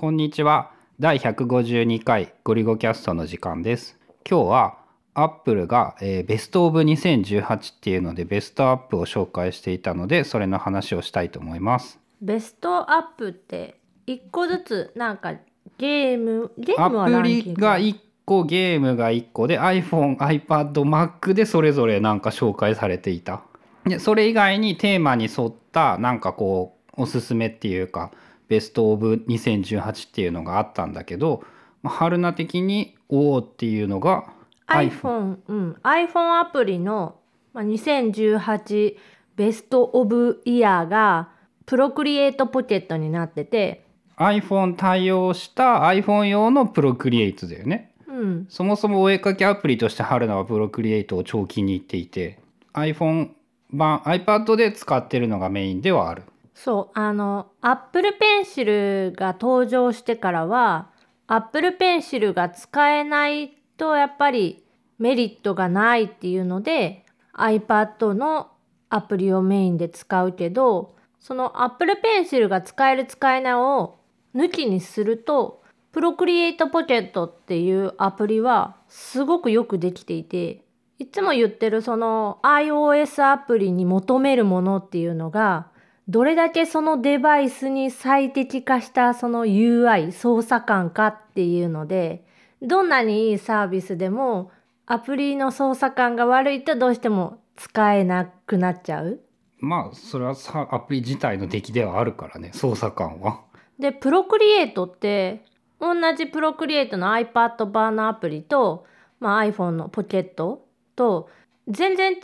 こんにちは。第152回ゴリゴキャストの時間です。今日はアップルが、えーベストオブ2018っていうのでベストアップを紹介していたのでそれの話をしたいと思います。ベストアップって一個ずつなんかゲームゲームはアプランキング？リが1個ゲームが1個で iPhone、iPad、Mac でそれぞれなんか紹介されていた。でそれ以外にテーマに沿ったなんかこうおすすめっていうかベストオブ2018っていうのがあったんだけど、まあ、春菜的におおっていうのが iPhone、うん、iPhone アプリの、まあ、2018ベストオブイヤーがプロクリエイトポケットになってて、iPhone 対応した iPhone 用のプロクリエイトだよね。うん、そもそもお絵かきアプリとして春菜はプロクリエイトを超気に入っていて iPhone 版 iPad で使ってるのがメインではある。そうあの Apple Pencil が登場してからは Apple Pencil が使えないとやっぱりメリットがないっていうので iPad のアプリをメインで使うけどその Apple Pencil が使える使えないを抜きにすると Procreate Pocket っていうアプリはすごくよくできていていつも言ってるその iOS アプリに求めるものっていうのがどれだけそのデバイスに最適化したその UI 操作感かっていうのでどんなにいいサービスでもアプリの操作感が悪いとどうしても使えなくなっちゃう。まあそれはさアプリ自体の出来ではあるからね操作感は。でプロクリエイトって同じプロクリエイトの iPad 版のアプリと、まあ、iPhone のポケットと全然違う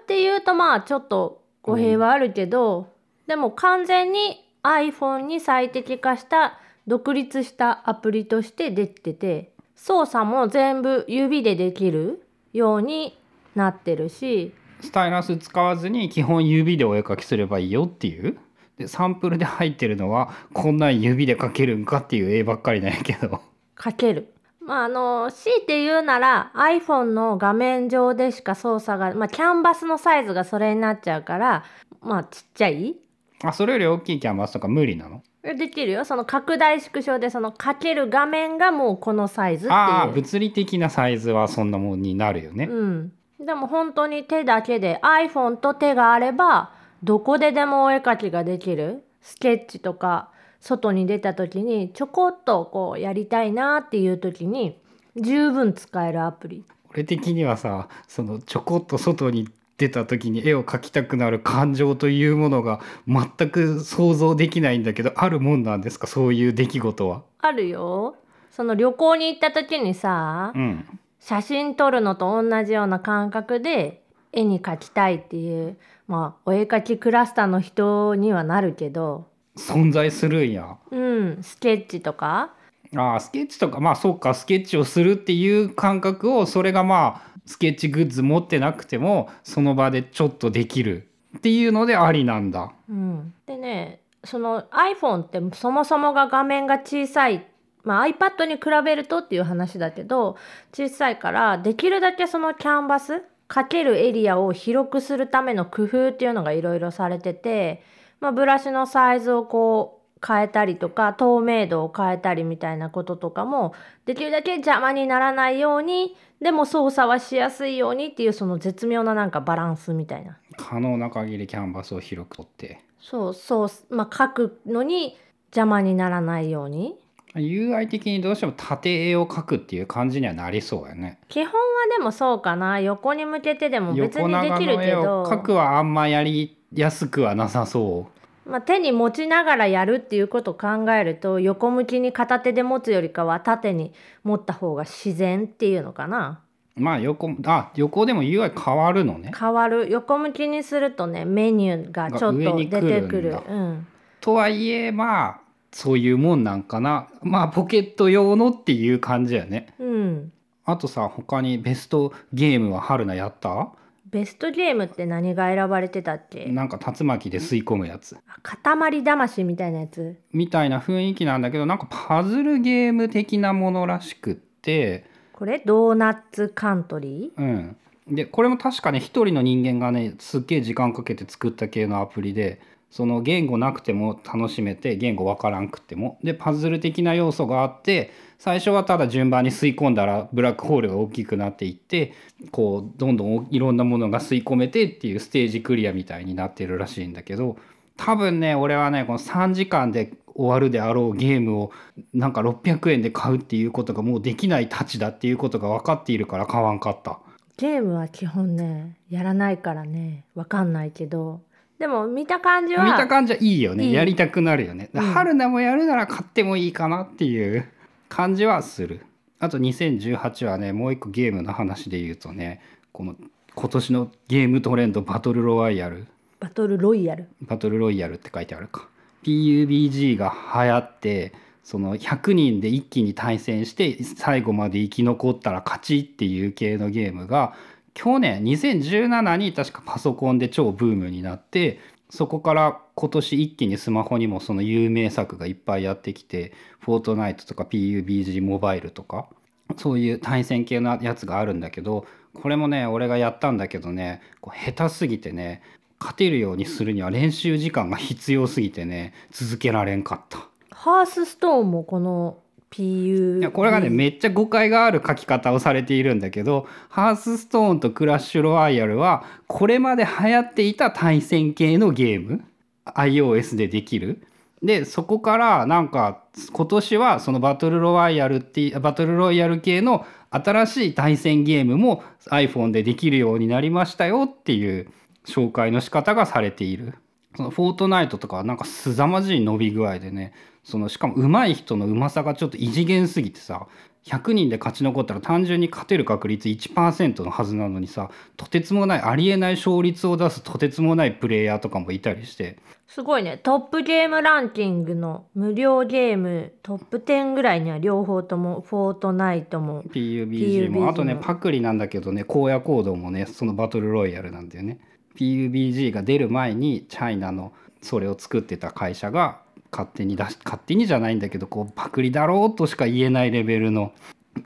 っていうとまあちょっと語弊はあるけど、でも完全に iPhone に最適化した独立したアプリとしてできてて操作も全部指でできるようになってるしスタイラス使わずに基本指でお絵描きすればいいよっていう。でサンプルで入ってるのはこんなん指で描けるんかっていう絵ばっかりなんやけど。かける。まああの強いて言うなら iPhone の画面上でしか操作がまあキャンバスのサイズがそれになっちゃうからまあちっちゃいあそれより大きいキャンバスとか無理なの？できるよ。その拡大縮小でそのかける画面がもうこのサイズっていう。ああ物理的なサイズはそんなもんになるよね。うん、でも本当に手だけで iPhone と手があればどこででもお絵描きができる。スケッチとか外に出た時にちょこっとこうやりたいなっていう時に十分使えるアプリ。俺的にはさそのちょこっと外に出た時に絵を描きたくなる感情というものが全く想像できないんだけどあるもんなんですか？そういう出来事は。あるよ。その旅行に行った時にさうん、写真撮るのと同じような感覚で絵に描きたいっていうまあお絵描きクラスターの人にはなるけど。存在するんや。うん。スケッチとか。ああスケッチとか。まあそうか。スケッチをするっていう感覚をそれがまあスケッチグッズ持ってなくてもその場でちょっとできるっていうのでありなんだ。うん、でねその iPhone ってそもそもが画面が小さい、まあ、iPad に比べるとっていう話だけど小さいからできるだけそのキャンバスかけるエリアを広くするための工夫っていうのがいろいろされてて、まあ、ブラシのサイズをこう変えたりとか透明度を変えたりみたいなこととかもできるだけ邪魔にならないようにでも操作はしやすいようにっていうその絶妙ななんかバランスみたいな。可能な限りキャンバスを広く取ってそうそうまあ書くのに邪魔にならないように UI 的にどうしても縦絵を描くっていう感じにはなりそうやね。基本はでもそうかな横に向けてでも別横にで長きるけの絵を描ど、くはあんまやりやすくはなさそう。まあ、手に持ちながらやるっていうことを考えると横向きに片手で持つよりかは縦に持った方が自然っていうのかな。まあ横あ横でも UI 変わるのね。変わる。横向きにするとねメニューがちょっと出てくる。うん、とはいえまあそういうもんなんかな。まあポケット用のっていう感じやね。うん、あとさ他にベストゲームは春菜やった？ベストゲームって何が選ばれてたっけ？なんか竜巻で吸い込むやつ。あ塊魂みたいなやつ？みたいな雰囲気なんだけどなんかパズルゲーム的なものらしくって。これドーナツカントリー？うん。でこれも確かね一人の人間がねすっげえ時間かけて作った系のアプリでその言語なくても楽しめて言語わからんくっても。でパズル的な要素があって最初はただ順番に吸い込んだらブラックホールが大きくなっていってこうどんどんいろんなものが吸い込めてっていうステージクリアみたいになってるらしいんだけど多分ね俺はねこの3時間で終わるであろうゲームをなんか600円で買うっていうことがもうできないたちだっていうことが分かっているから買わんかった。ゲームは基本ねやらないからねわかんないけど。でも見た感じは見た感じはいいよね。やりたくなるよね、うん。春菜もやるなら買ってもいいかなっていう感じはする。あと2018はねもう一個ゲームの話で言うとねこの今年のゲームトレンドバトルロワイヤル。バトルロイヤル。バトルロイヤルって書いてあるか。PUBG が流行ってその100人で一気に対戦して最後まで生き残ったら勝ちっていう系のゲームが去年2017に確かパソコンで超ブームになってそこから今年一気にスマホにもその有名作がいっぱいやってきて「フォートナイト」とか PUBG モバイルとかそういう対戦系のやつがあるんだけどこれもね俺がやったんだけどねこう下手すぎてね勝てるようにするには練習時間が必要すぎてね続けられんかった。ハースストーンもこの PU いやこれがねめっちゃ誤解がある書き方をされているんだけどハースストーンとクラッシュロワイヤルはこれまで流行っていた対戦系のゲーム iOS でできる。でそこからなんか今年はそのバトルロワイヤルってバトルロイヤル系の新しい対戦ゲームも iPhone でできるようになりましたよっていう紹介の仕方がされている。そのフォートナイトとかはなんか凄まじい伸び具合でねそのしかも上手い人のうまさがちょっと異次元すぎてさ100人で勝ち残ったら単純に勝てる確率1%のはずなのにさとてつもないありえない勝率を出すとてつもないプレイヤーとかもいたりして。すごいね。トップゲームランキングの無料ゲームトップ10ぐらいには両方ともフォートナイトも PUBG も。PUBG あとねも。パクリなんだけどね荒野行動もねそのバトルロイヤルなんだよね PUBG が出る前にチャイナのそれを作ってた会社が勝手に出し勝手にじゃないんだけどこうパクリだろうとしか言えないレベルの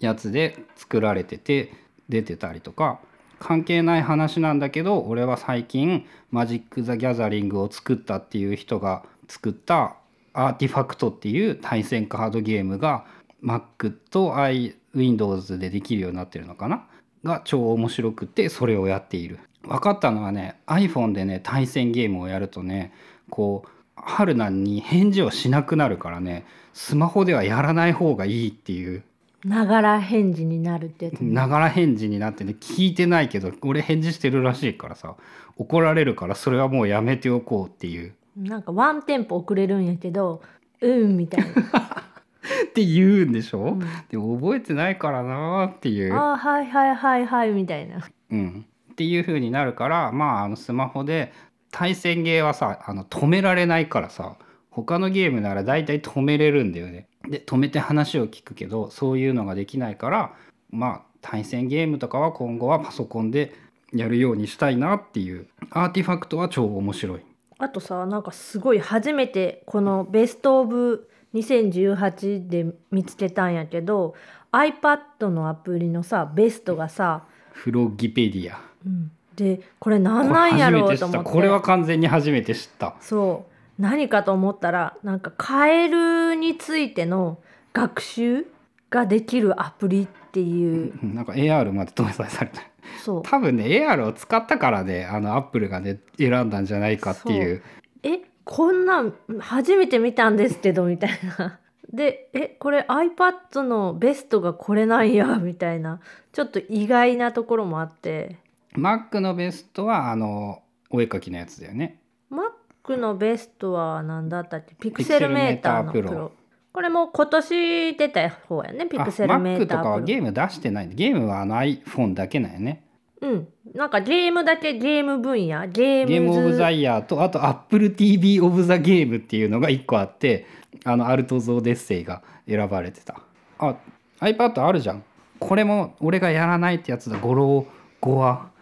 やつで作られてて出てたりとか関係ない話なんだけど俺は最近マジック・ザ・ギャザリングを作ったっていう人が作ったアーティファクトっていう対戦カードゲームが Mac と iWindows でできるようになってるのかな？が超面白くてそれをやっている。分かったのはね iPhone でね対戦ゲームをやるとねこう春菜に返事をしなくなるからねスマホではやらない方がいいっていう。ながら返事になるってやつながら返事になってね聞いてないけど俺返事してるらしいからさ怒られるからそれはもうやめておこうっていう。なんかワンテンポ遅れるんやけどうんみたいな、って言うんでしょ、うん。でも覚えてないからなーっていう。あーはいはいはいはいみたいな。うん、っていう風になるからまああのスマホで対戦ゲーはさあの止められないからさ他のゲームなら大体止めれるんだよね。で止めて話を聞くけどそういうのができないからまあ対戦ゲームとかは今後はパソコンでやるようにしたいなっていうアーティファクトは超面白い。あとさなんかすごい初めてこのベストオブ2018で見つけたんやけど iPad のアプリのさベストがさ、フロギペディア。うん、でこれ何なんや。ろうと思って。これは完全に初めて知った。そう。何かと思ったらなんかカエルについての学習ができるアプリっていう。うん。なんか AR まで搭載された。そう。多分ね AR を使ったからねあのアップルがね選んだんじゃないかっていう。えこんなん初めて見たんですけどみたいな。でえこれ iPad のベストがこれなんやみたいな。ちょっと意外なところもあって Mac のベストはあのお絵描きのやつだよね。Mac のベストは何だったっけ？ピクセルメーターのプロ。これも今年出た方やねピクセルメあー Mac とかタープロはゲーム出してない。ゲームはあの iPhone だけなんよね。うん。なんかゲームだけゲーム分野ゲームズゲームオブザイヤーとあと AppleTV オブザゲームっていうのが1個あってあのアルトゾーデッセイが選ばれてた。あ iPad あるじゃん。これも俺がやらないってやつだ。 Gorogoa。ん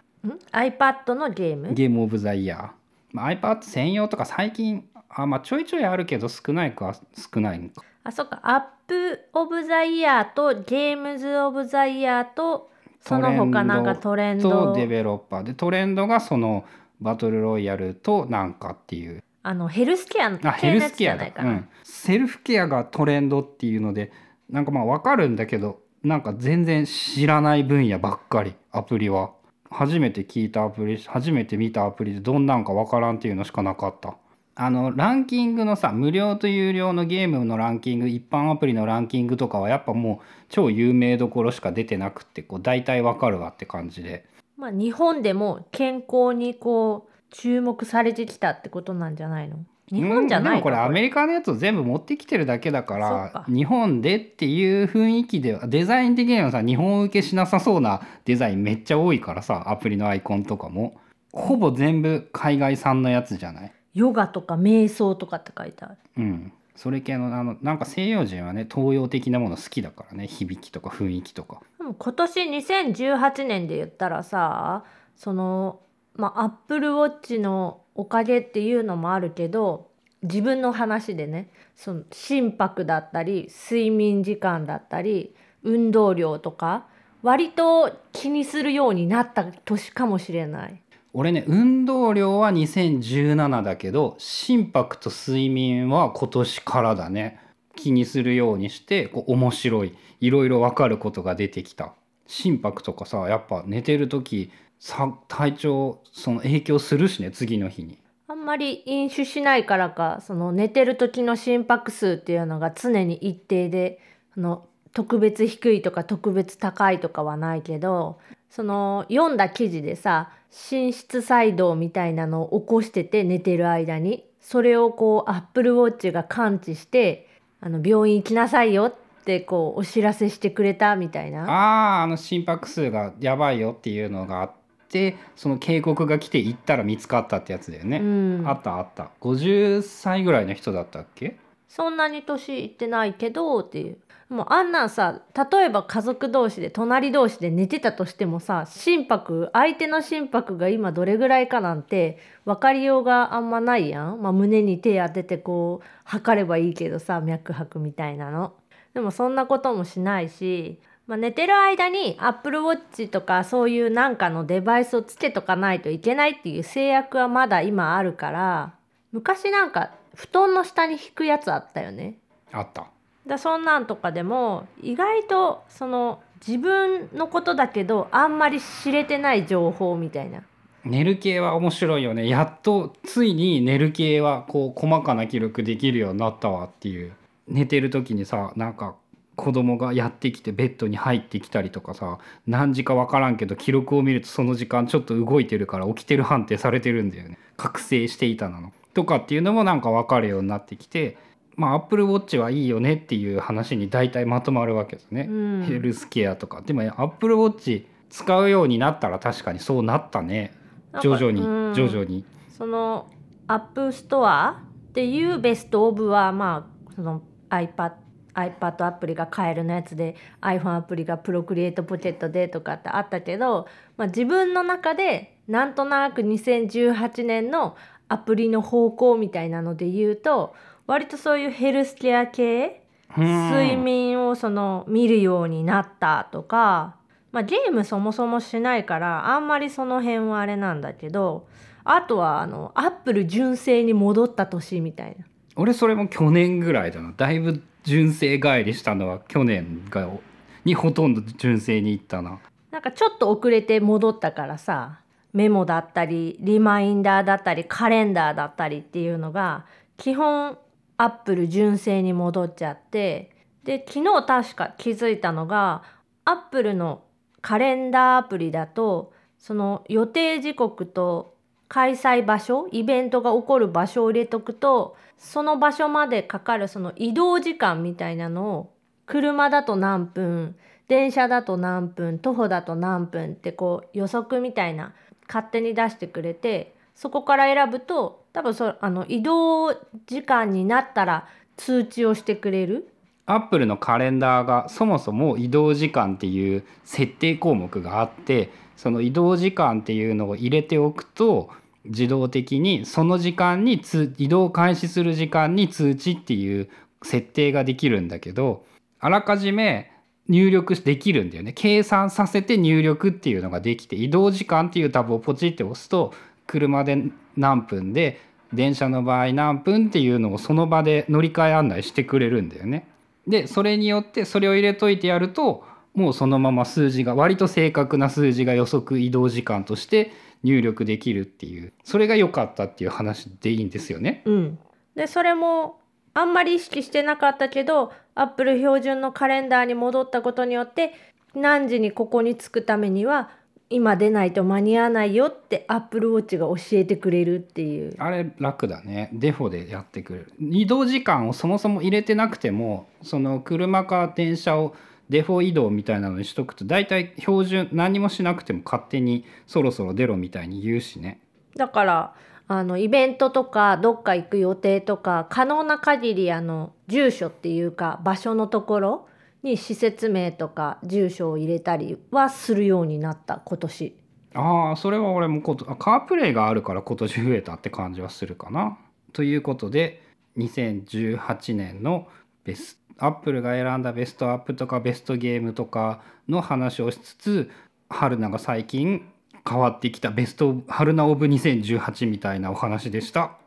iPad のゲーム？ゲームオブザイヤー、まあ、iPad 専用とか最近あまあちょいちょいあるけど少ないか少ないんか。あそっか。アップオブザイヤーと Games of the Year とその他なんかトレンドとデベロッパー。でトレンドがそのバトルロイヤルとなんかっていう。あのヘルスケアのあヘルスケアいかな、うん、セルフケアがトレンドっていうのでなんかまあ分かるんだけどなんか全然知らない分野ばっかりアプリは初めて聞いたアプリ初めて見たアプリでどんなんか分からんっていうのしかなかった。あのランキングのさ無料と有料のゲームのランキング一般アプリのランキングとかはやっぱもう超有名どころしか出てなくってこう大体分かるわって感じで。まあ、日本でも健康にこう注目されてきたってことなんじゃないの？日本じゃないうんでもこれアメリリカのやつを全部持ってきてるだけだからか。日本でっていう雰囲気ではデザイン的にはさ日本受けしなさそうなデザインめっちゃ多いからさアプリのアイコンとかも。ほぼ全部海外産のやつじゃない？ヨガとか瞑想とかって書いてある。うん。それ系のあのなんか西洋人はね東洋的なもの好きだからね響きとか雰囲気とか。今年2018年で言ったらさそのまあアップルウォッチのおかげっていうのもあるけど自分の話でねその心拍だったり睡眠時間だったり運動量とか割と気にするようになった年かもしれない。俺ね運動量は2017だけど心拍と睡眠は今年からだね気にするようにしてこう面白いいろいろ分かることが出てきた心拍とかさやっぱ寝てる時さ体調その影響するしね次の日にあんまり飲酒しないからかその寝てる時の心拍数っていうのが常に一定であの特別低いとか特別高いとかはないけどその読んだ記事でさ心室細動みたいなのを起こしてて寝てる間にそれをこうアップルウォッチが感知してあの病院行きなさいよってこうお知らせしてくれたみたいな。あああの心拍数がやばいよっていうのがあってその警告が来て行ったら見つかったってやつだよね、うん。あったあった。50歳ぐらいの人だったっけ？そんなに年いってないけどっていう。もうあんなんさ例えば家族同士で隣同士で寝てたとしてもさ心拍相手の心拍が今どれぐらいかなんて分かりようがあんまないやん、まあ、胸に手当ててこう測ればいいけどさ脈拍みたいなの。でもそんなこともしないし、まあ、寝てる間に Apple Watch とかそういうなんかのデバイスをつけとかないといけないっていう制約はまだ今あるから昔なんか布団の下に引くやつあったよね。あっただそんなんとかでも意外とその自分のことだけどあんまり知れてない情報みたいな。寝る系は面白いよねやっとついに寝る系はこう細かな記録できるようになったわっていう寝てる時にさなんか子供がやってきてベッドに入ってきたりとかさ何時か分からんけど記録を見るとその時間ちょっと動いてるから起きてる判定されてるんだよね。覚醒していたなの。とかっていうのもなんか分かるようになってきてまあアップルウォッチはいいよねっていう話に大体まとまるわけですね、うん。ヘルスケアとか。でもアップルウォッチ使うようになったら確かにそうなったね。徐々にうん。徐々に。その App Store っていう Best of はまあその iPad iPad アプリが買えるのやつで iPhone アプリが Procreate Pocket でとかってあったけど、まあ、自分の中でなんとなく2018年のアプリの方向みたいなので言うと割とそういうヘルスケア系睡眠をその見るようになったとか、まあ、ゲームそもそもしないからあんまりその辺はあれなんだけどあとはあのアップル純正に戻った年みたいな。俺それも去年ぐらいだな。だいぶ純正帰りしたのは去年がにほとんど純正に行ったな。なんかちょっと遅れて戻ったからさメモだったりリマインダーだったりカレンダーだったりっていうのが基本アップル純正に戻っちゃってで昨日確か気づいたのがアップルのカレンダーアプリだとその予定時刻と開催場所イベントが起こる場所を入れとくとその場所までかかるその移動時間みたいなのを車だと何分電車だと何分徒歩だと何分ってこう予測みたいな勝手に出してくれてそこから選ぶと多分そあの移動時間になったら通知をしてくれる。アップルのカレンダーがそもそも移動時間っていう設定項目があってその移動時間っていうのを入れておくと自動的にその時間に移動開始する時間に通知っていう設定ができるんだけどあらかじめ入力できるんだよね計算させて入力っていうのができて移動時間っていうタブをポチって押すと車で何分で電車の場合何分っていうのをその場で乗り換え案内してくれるんだよね。でそれによってそれを入れといてやるともうそのまま数字が割と正確な数字が予測移動時間として入力できるっていうそれが良かったっていう話でいいんですよね。うん、でそれもあんまり意識してなかったけどアップル標準のカレンダーに戻ったことによって何時にここに着くためには今出ないと間に合わないよってアップルウォッチが教えてくれるっていう。あれ楽だね。デフォでやってくれる。移動時間をそもそも入れてなくてもその車か電車をデフォ移動みたいなのにしとくと大体標準何もしなくても勝手にそろそろ出ろみたいに言うしねだからあのイベントとかどっか行く予定とか可能な限りあの住所っていうか場所のところに施設名とか住所を入れたりはするようになった今年。ああそれは俺もことあカープレイがあるから今年増えたって感じはするかな。ということで2018年のベスアップルが選んだベストアップとかベストゲームとかの話をしつつ春菜が最近変わってきたベスト春菜オブ2018みたいなお話でした。